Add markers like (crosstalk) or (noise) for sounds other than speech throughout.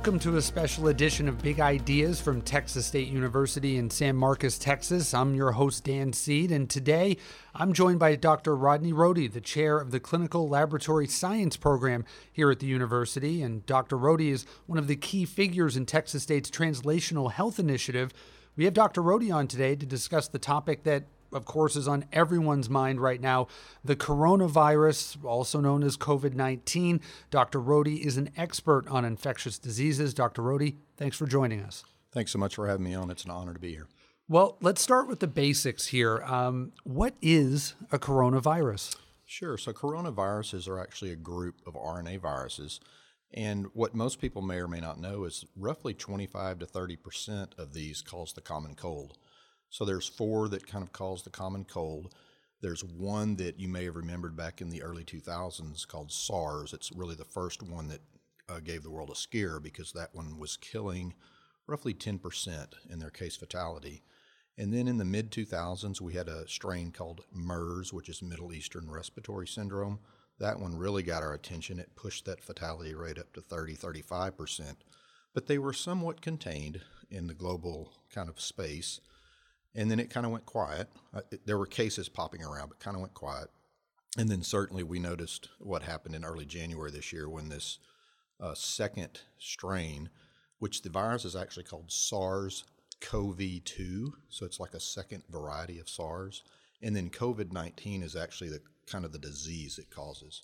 Welcome to a special edition of Big Ideas from Texas State University in San Marcos, Texas. I'm your host, Dan Seed, and today I'm joined by Dr. Rodney Rohde, the chair of the Clinical Laboratory Science Program here at the university. And Dr. Rohde is one of the key figures in Texas State's Translational Health Initiative. We have Dr. Rohde on today to discuss the topic that of course, is on everyone's mind right now the coronavirus, also known as COVID 19. Dr. Rohde is an expert on infectious diseases. Dr. Rohde, thanks for joining us. Thanks so much for having me on. It's an honor to be here. Well, let's start with the basics here. Um, what is a coronavirus? Sure. So, coronaviruses are actually a group of RNA viruses. And what most people may or may not know is roughly 25 to 30 percent of these cause the common cold. So there's four that kind of cause the common cold. There's one that you may have remembered back in the early 2000s called SARS. It's really the first one that uh, gave the world a scare because that one was killing roughly 10% in their case fatality. And then in the mid 2000s, we had a strain called MERS, which is Middle Eastern Respiratory Syndrome. That one really got our attention. It pushed that fatality rate up to 30, 35%. But they were somewhat contained in the global kind of space. And then it kind of went quiet. Uh, it, there were cases popping around, but kind of went quiet. And then certainly we noticed what happened in early January this year when this uh, second strain, which the virus is actually called SARS CoV 2, so it's like a second variety of SARS. And then COVID 19 is actually the kind of the disease it causes.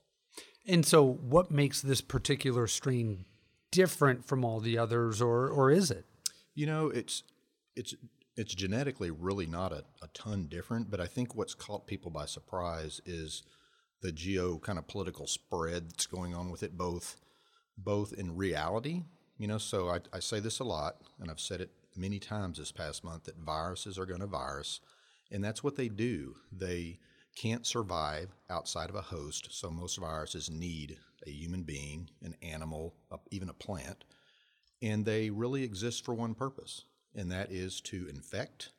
And so, what makes this particular strain different from all the others, or, or is it? You know, it's it's it's genetically really not a, a ton different, but I think what's caught people by surprise is the geo kind of political spread that's going on with it, both both in reality, you know. So I, I say this a lot, and I've said it many times this past month that viruses are going to virus, and that's what they do. They can't survive outside of a host, so most viruses need a human being, an animal, even a plant, and they really exist for one purpose, and that is to infect,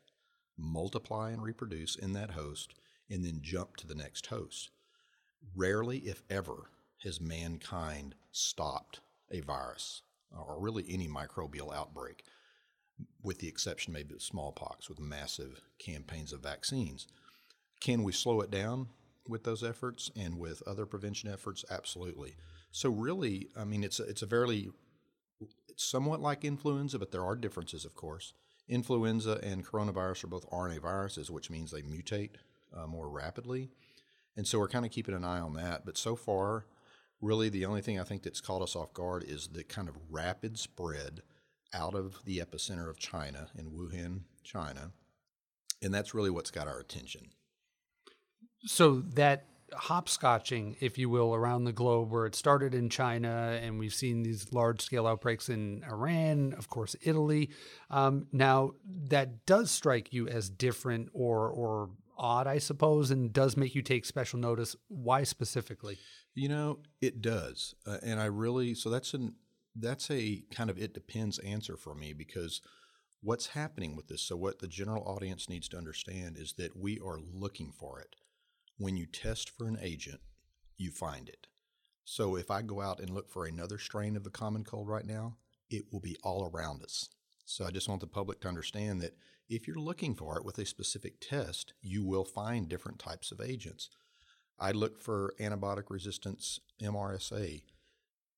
multiply, and reproduce in that host, and then jump to the next host. Rarely, if ever, has mankind stopped a virus or really any microbial outbreak, with the exception maybe of smallpox with massive campaigns of vaccines. Can we slow it down with those efforts and with other prevention efforts? Absolutely. So really, I mean, it's a, it's a very it's somewhat like influenza, but there are differences, of course. Influenza and coronavirus are both RNA viruses, which means they mutate uh, more rapidly. And so we're kind of keeping an eye on that. But so far, really the only thing I think that's caught us off guard is the kind of rapid spread out of the epicenter of China in Wuhan, China. And that's really what's got our attention. So that hopscotching, if you will, around the globe, where it started in China, and we've seen these large scale outbreaks in Iran, of course, Italy. Um, now, that does strike you as different or or odd, I suppose, and does make you take special notice. Why specifically? You know, it does, uh, and I really so that's an that's a kind of it depends answer for me because what's happening with this. So, what the general audience needs to understand is that we are looking for it when you test for an agent, you find it. So if I go out and look for another strain of the common cold right now, it will be all around us. So I just want the public to understand that if you're looking for it with a specific test, you will find different types of agents. I look for antibiotic resistance MRSA.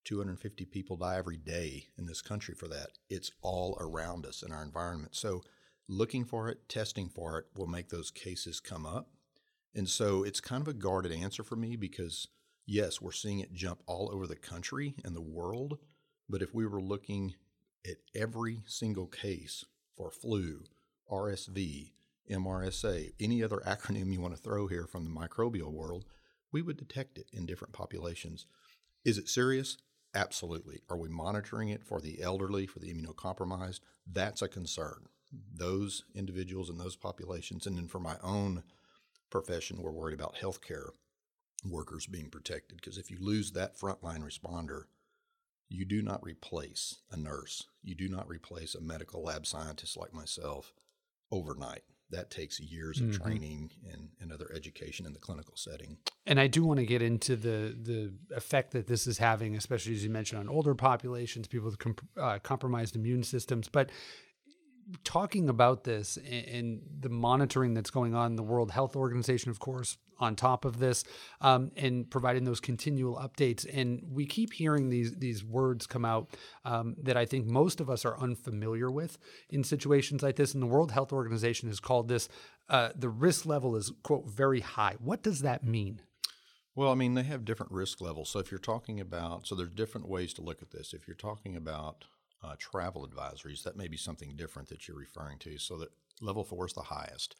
250 people die every day in this country for that. It's all around us in our environment. So looking for it, testing for it will make those cases come up and so it's kind of a guarded answer for me because, yes, we're seeing it jump all over the country and the world. But if we were looking at every single case for flu, RSV, MRSA, any other (laughs) acronym you want to throw here from the microbial world, we would detect it in different populations. Is it serious? Absolutely. Are we monitoring it for the elderly, for the immunocompromised? That's a concern. Those individuals and those populations. And then for my own profession, we're worried about healthcare workers being protected because if you lose that frontline responder, you do not replace a nurse. You do not replace a medical lab scientist like myself overnight. that takes years of mm-hmm. training and, and other education in the clinical setting. And I do want to get into the the effect that this is having, especially as you mentioned on older populations, people with comp- uh, compromised immune systems. But talking about this and, the monitoring that's going on, the World Health Organization, of course, on top of this, um, and providing those continual updates. And we keep hearing these these words come out um, that I think most of us are unfamiliar with in situations like this. And the World Health Organization has called this uh, the risk level is quote very high. What does that mean? Well, I mean, they have different risk levels. So if you're talking about, so there's different ways to look at this. If you're talking about uh, travel advisories, that may be something different that you're referring to. So that level four is the highest.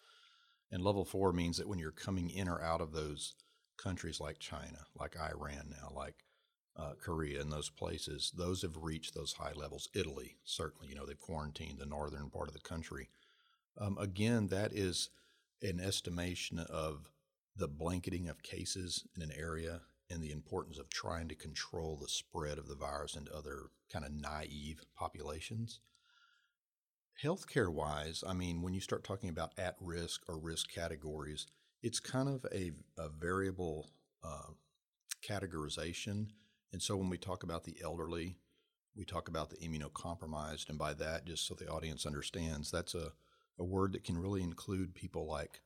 And level four means that when you're coming in or out of those countries like China, like Iran now, like uh, Korea, and those places, those have reached those high levels. Italy, certainly, you know, they've quarantined the northern part of the country. Um, again, that is an estimation of the blanketing of cases in an area and the importance of trying to control the spread of the virus into other kind of naive populations. Healthcare wise, I mean, when you start talking about at risk or risk categories, it's kind of a, a variable uh, categorization. And so when we talk about the elderly, we talk about the immunocompromised. And by that, just so the audience understands, that's a, a word that can really include people like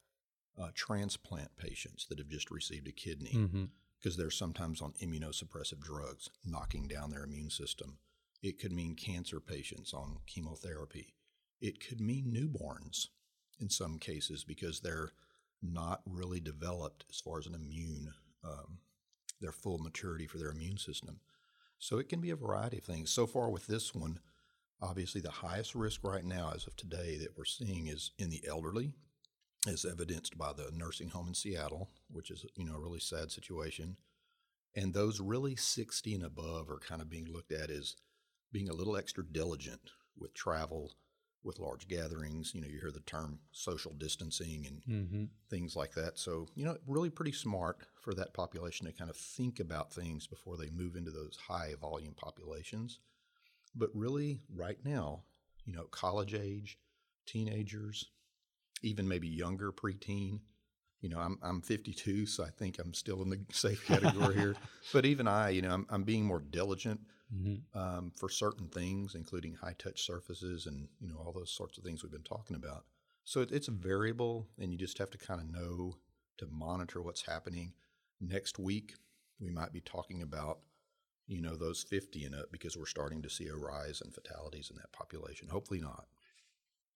uh, transplant patients that have just received a kidney. Mm-hmm because they're sometimes on immunosuppressive drugs, knocking down their immune system. It could mean cancer patients on chemotherapy. It could mean newborns in some cases because they're not really developed as far as an immune, um, their full maturity for their immune system. So it can be a variety of things. So far with this one, obviously the highest risk right now as of today that we're seeing is in the elderly as evidenced by the nursing home in Seattle, which is you know a really sad situation. And those really 60 and above are kind of being looked at as being a little extra diligent with travel, with large gatherings. You know, you hear the term social distancing and mm-hmm. things like that. So, you know, really pretty smart for that population to kind of think about things before they move into those high volume populations. But really, right now, you know, college age, teenagers, even maybe younger preteen. You know, I'm I'm 52, so I think I'm still in the (laughs) safe category here. (laughs) But even I, you know, I'm, I'm being more diligent mm-hmm. um, for certain things, including high touch surfaces and you know all those sorts of things we've been talking about. So it, it's a variable, and you just have to kind of know to monitor what's happening. Next week, we might be talking about you know those 50 and up because we're starting to see a rise in fatalities in that population. Hopefully not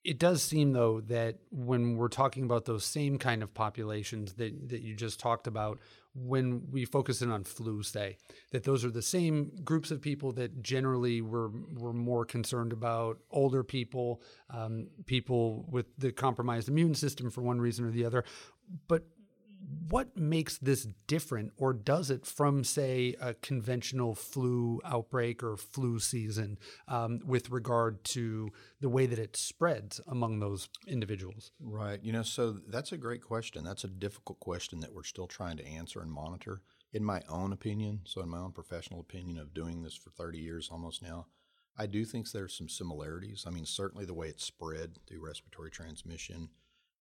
it does seem though that when we're talking about those same kind of populations that, that you just talked about when we focus in on flu say that those are the same groups of people that generally were were more concerned about older people um, people with the compromised immune system for one reason or the other. But what makes this different, or does it from, say, a conventional flu outbreak or flu season um, with regard to the way that it spreads among those individuals? Right. You know, so that's a great question. That's a difficult question that we're still trying to answer and monitor. In my own opinion, so in my own professional opinion of doing this for 30 years almost now, I do think there's some similarities. I mean, certainly the way it's spread through respiratory transmission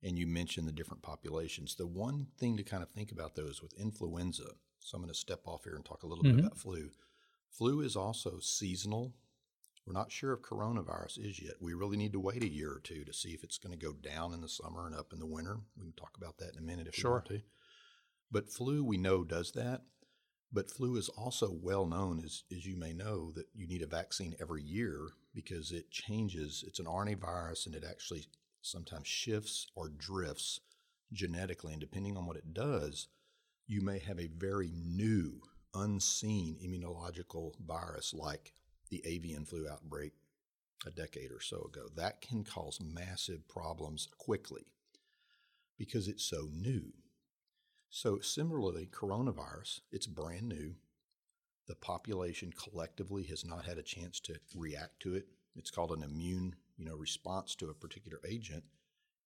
and you mentioned the different populations. The one thing to kind of think about though is with influenza. So I'm going to step off here and talk a little mm-hmm. bit about flu. Flu is also seasonal. We're not sure if coronavirus is yet. We really need to wait a year or two to see if it's going to go down in the summer and up in the winter. We can talk about that in a minute if sure. we want to. But flu, we know, does that. But flu is also well known, as, as you may know, that you need a vaccine every year because it changes. It's an RNA virus and it actually sometimes shifts or drifts genetically. And depending on what it does, you may have a very new, unseen immunological virus like the avian flu outbreak a decade or so ago. That can cause massive problems quickly because it's so new. So, similarly, coronavirus, it's brand new. The population collectively has not had a chance to react to it. It's called an immune you know, response to a particular agent.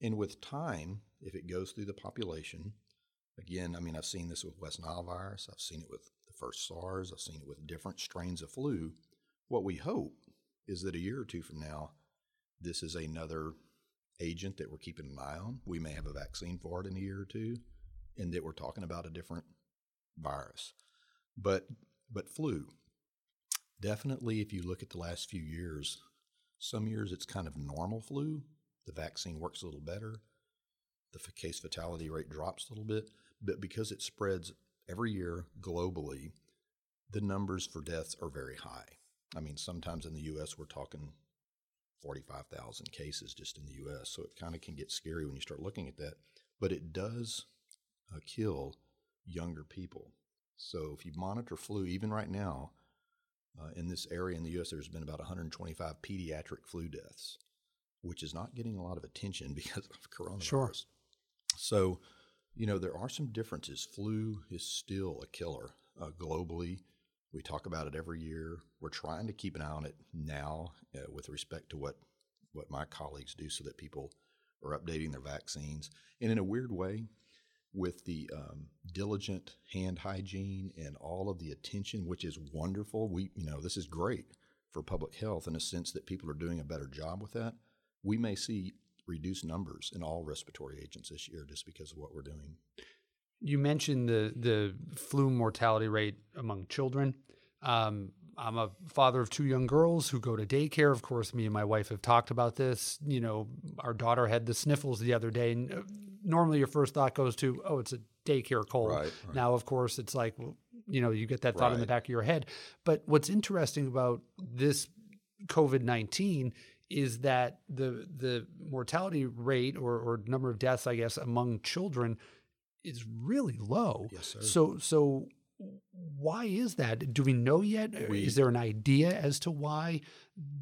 And with time, if it goes through the population, again, I mean, I've seen this with West Nile virus, I've seen it with the first SARS, I've seen it with different strains of flu. What we hope is that a year or two from now, this is another agent that we're keeping an eye on. We may have a vaccine for it in a year or two, and that we're talking about a different virus. But but flu, definitely if you look at the last few years, some years it's kind of normal flu. The vaccine works a little better. The case fatality rate drops a little bit, but because it spreads every year globally, the numbers for deaths are very high. I mean, sometimes in the U.S. we're talking 45,000 cases just in the U.S., so it kind of can get scary when you start looking at that. But it does uh, kill younger people. So if you monitor flu, even right now, uh, in this area in the U.S., there's been about 125 pediatric flu deaths, which is not getting a lot of attention (laughs) because of coronavirus. Sure. So, you know, there are some differences. Flu is still a killer uh, globally. We talk about it every year. We're trying to keep an eye on it now uh, with respect to what what my colleagues do, so that people are updating their vaccines. And in a weird way, with the um, diligent hand hygiene and all of the attention, which is wonderful. We, you know, this is great for public health in a sense that people are doing a better job with that. We may see reduced numbers in all respiratory agents this year just because of what we're doing. You mentioned the the flu mortality rate among children. Um, I'm a father of two young girls who go to daycare. Of course, me and my wife have talked about this. You know, our daughter had the sniffles the other day, and uh, normally your first thought goes to, "Oh, it's a daycare cold." Right, right. Now, of course, it's like, well, you know, you get that thought in the back of your head. But what's interesting about this COVID nineteen is that the the mortality rate or, or number of deaths, I guess, among children is really low. Yes, sir. So so why is that? Do we know yet? We- is there an idea as to why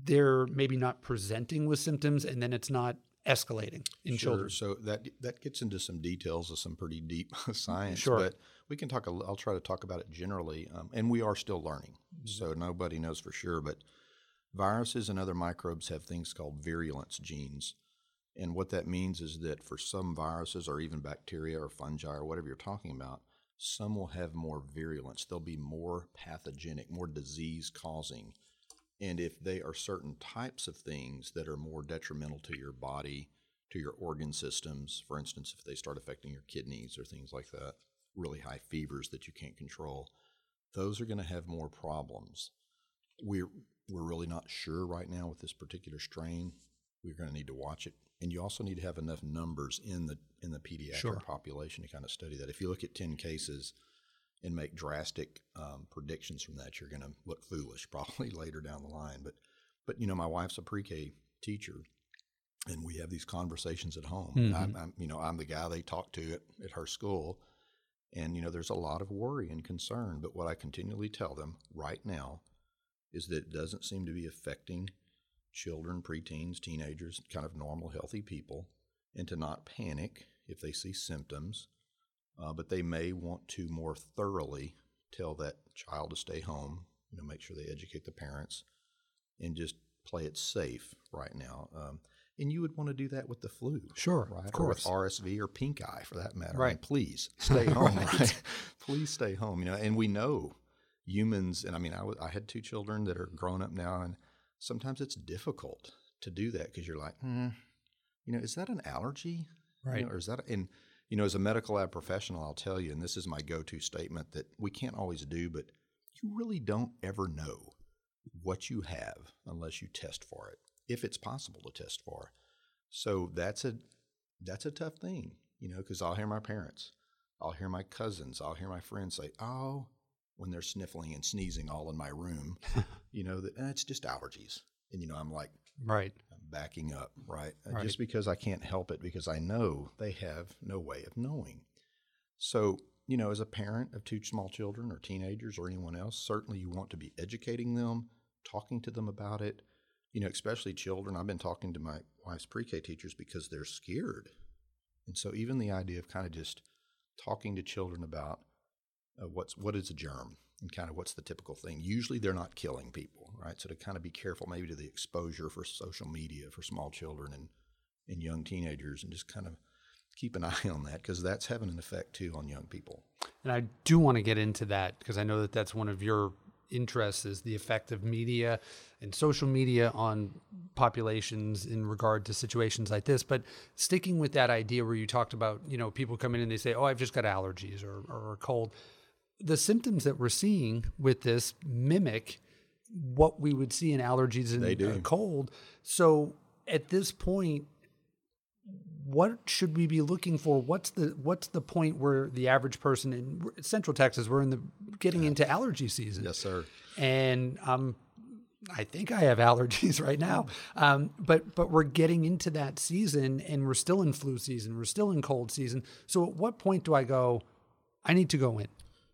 they're maybe not presenting with symptoms and then it's not escalating in Sure. children? So that that gets into some details of some pretty deep (laughs) science. Sure. But we can talk. I'll try to talk about it generally, um, and we are still learning. So nobody knows for sure. But viruses and other microbes have things called virulence genes, and what that means is that for some viruses, or even bacteria or fungi or whatever you're talking about, some will have more virulence. They'll be more pathogenic, more disease causing. And if they are certain types of things that are more detrimental to your body, to your organ systems, for instance, if they start affecting your kidneys or things like that, really high fevers that you can't control, those are going to have more problems. We're we're really not sure right now with this particular strain. We're going to need to watch it, and you also need to have enough numbers in the in the pediatric Sure. population to kind of study that. If you look at ten cases and make drastic um, predictions from that, you're going to look foolish (laughs) probably later down the line. But but you know, my wife's a pre-K teacher, and we have these conversations at home. Mhm. I'm, I'm you know I'm the guy they talk to at, at her school, and you know there's a lot of worry and concern. But what I continually tell them right now is that it doesn't seem to be affecting children, preteens, teenagers, kind of normal, healthy people, and to not panic if they see symptoms. Uh, but they may want to more thoroughly tell that child to stay home, you know, make sure they educate the parents and just play it safe right now. Um, and you would want to do that with the flu. Sure, Right? of Or with course. RSV or pink eye for that matter. I mean, Right. please stay (laughs) home. right? Please stay home. You know, and we know humans, and I mean, I wa- I had two children that are grown up now, and sometimes it's difficult to do that because you're like, hmm, you know, is that an allergy? You Right. know, or is that, and, you know, as a medical lab professional, I'll tell you, and this is my go to statement that we can't always do, but you really don't ever know what you have unless you test for it, if it's possible to test for. So that's a that's a tough thing, you know, because I'll hear my parents, I'll hear my cousins, I'll hear my friends say, "Oh," when they're sniffling and sneezing all in my room, (laughs) you know that eh, it's just allergies, and you know I'm like Right. I'm backing up, right? Uh, Right. Just because I can't help it, because I know they have no way of knowing. So, you know, as a parent of two small children or teenagers or anyone else, certainly you want to be educating them, talking to them about it. You know, especially children. I've been talking to my wife's pre K teachers because they're scared. And so, even the idea of kind of just talking to children about uh, what's what is a germ and kind of what's the typical thing. Usually, they're not killing people, right? So to kind of be careful, maybe to the exposure for social media for small children and and young teenagers, and just kind of keep an (laughs) eye on that because that's having an effect too on young people. And I do want to get into that because I know that that's one of your interests is the effect of media and social media on populations in regard to situations like this. But sticking with that idea where you talked about, you know, people come in and they say, "Oh, I've just got allergies or or a cold." The symptoms that we're seeing with this mimic what we would see in allergies and a cold. So at this point, what should we be looking for? What's the what's the point where the average person in Central Texas we're in the getting into allergy season? Yes, sir. And um, I think I have (laughs) allergies right now. Um, but but we're getting into that season, and we're still in flu season. We're still in cold season. So at what point do I go? I need to go in.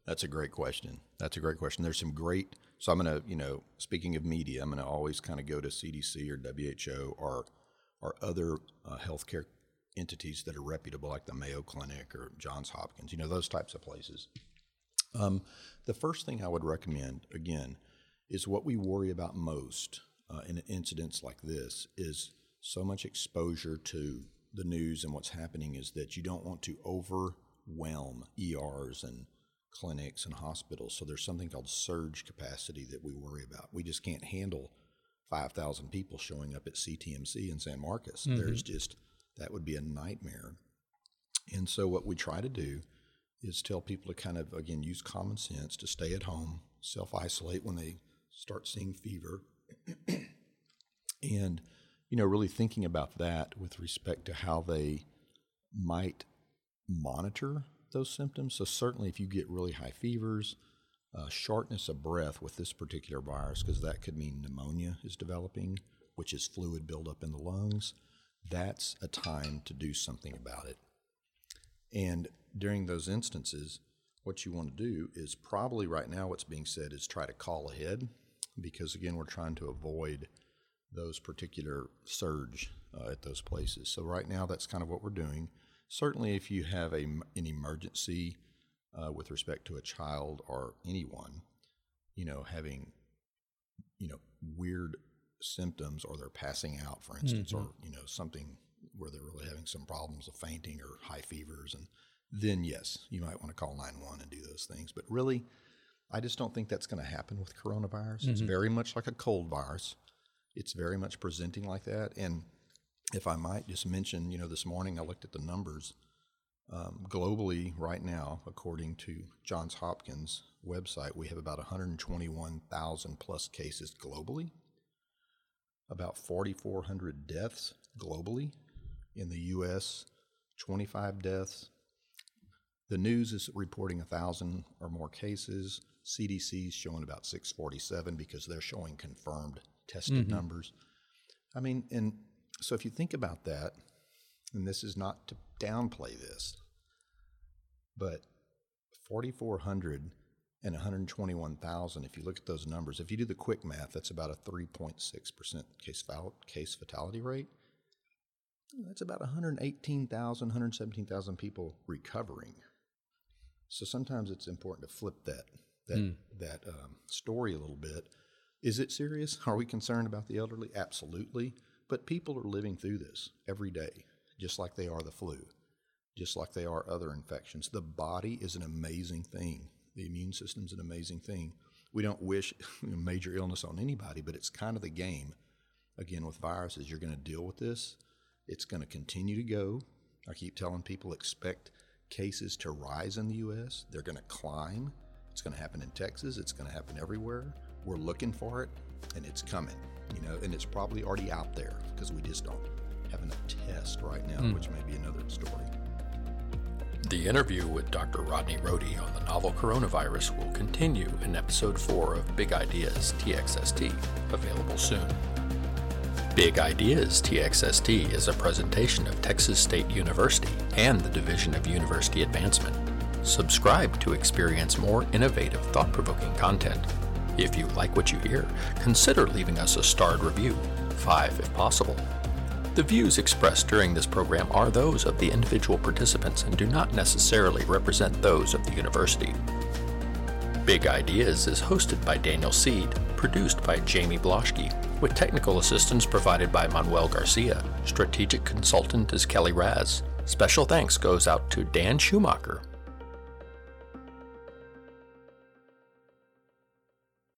That's a great question. That's a great question. There's some great. So I'm going to, you know, speaking of media, I'm going to always kind of go to CDC or WHO or or other uh, healthcare entities that are reputable, like the Mayo Clinic or Johns Hopkins, you know, those types of places. Um, the first thing I would recommend, again, is what we worry about most uh, in incidents like this is so much exposure to the news and what's happening is that you don't want to overwhelm ERs and clinics and hospitals. So there's something called surge capacity that we worry about. We just can't handle 5,000 people showing up at CTMC in San Marcos. Mm-hmm. There's just that would be a nightmare. And so, what we try to do is tell people to kind of, again, use common sense to stay at home, self isolate when they start seeing fever. and, you know, really thinking about that with respect to how they might monitor those symptoms. So, certainly, if you get really high fevers, uh, shortness of breath with this particular virus, because that could mean pneumonia is developing, which is fluid buildup in the lungs that's a time to do something about it. And during those instances, what you want to do is probably right now what's being said is try to call ahead because again we're trying to avoid those particular surge uh, at those places. So right now that's kind of what we're doing. Certainly, if you have a, an emergency uh, with respect to a child or anyone, you know, having you know weird symptoms or they're passing out, for instance, mm-hmm. or you know something where they're really having some problems of fainting or high fevers, and then yes, you might want to call 911 and do those things. But really, I just don't think that's going to happen with coronavirus. Mm-hmm. It's very much like a cold virus. It's very much presenting like that. And if I might just mention, you know, this morning I looked at the numbers. Um, globally, right now, according to Johns Hopkins website, we have about 121,000 plus cases globally about 4,400 deaths globally. In the U.S., 25 deaths. The news is reporting 1,000 or more cases. CDC is showing about 647 because they're showing confirmed tested mm-hmm. numbers. I mean, and so if you think about that, and this is not to downplay this, but 4,400 and 121,000. If you look at those numbers, if you do the quick math, that's about a 3.6% case, case fatality rate. That's about 118,000, 117,000 people recovering. So sometimes it's important to flip that that mm. that um, story a little bit. Is it serious? Are we concerned about the elderly? Absolutely. But people are living through this every day, just like they are the flu, just like they are other infections. The body is an amazing thing. The immune system's an amazing thing. We don't wish (laughs) major illness on anybody, but it's kind of the game. Again, with viruses, you're going to deal with this. It's going to continue to go. I keep telling people expect cases to rise in the U.S. They're going to climb. It's going to happen in Texas. It's going to happen everywhere. We're looking for it, and it's coming. You know, and it's probably already out there because we just don't have enough tests right now, mm. which may be another story. The interview with Dr. Rodney Rohde on the novel coronavirus will continue in episode 4 of Big Ideas TXST, available soon. Big Ideas TXST is a presentation of Texas State University and the Division of University Advancement. Subscribe to experience more innovative, thought provoking content. If you like what you hear, consider leaving us a starred review, five if possible. The views expressed during this program are those of the individual participants and do not necessarily represent those of the university. Big Ideas is hosted by Daniel Seed, produced by Jamie Bloschke, with technical assistance provided by Manuel Garcia. Strategic consultant is Kelly Raz. Special thanks goes out to Dan Schumacher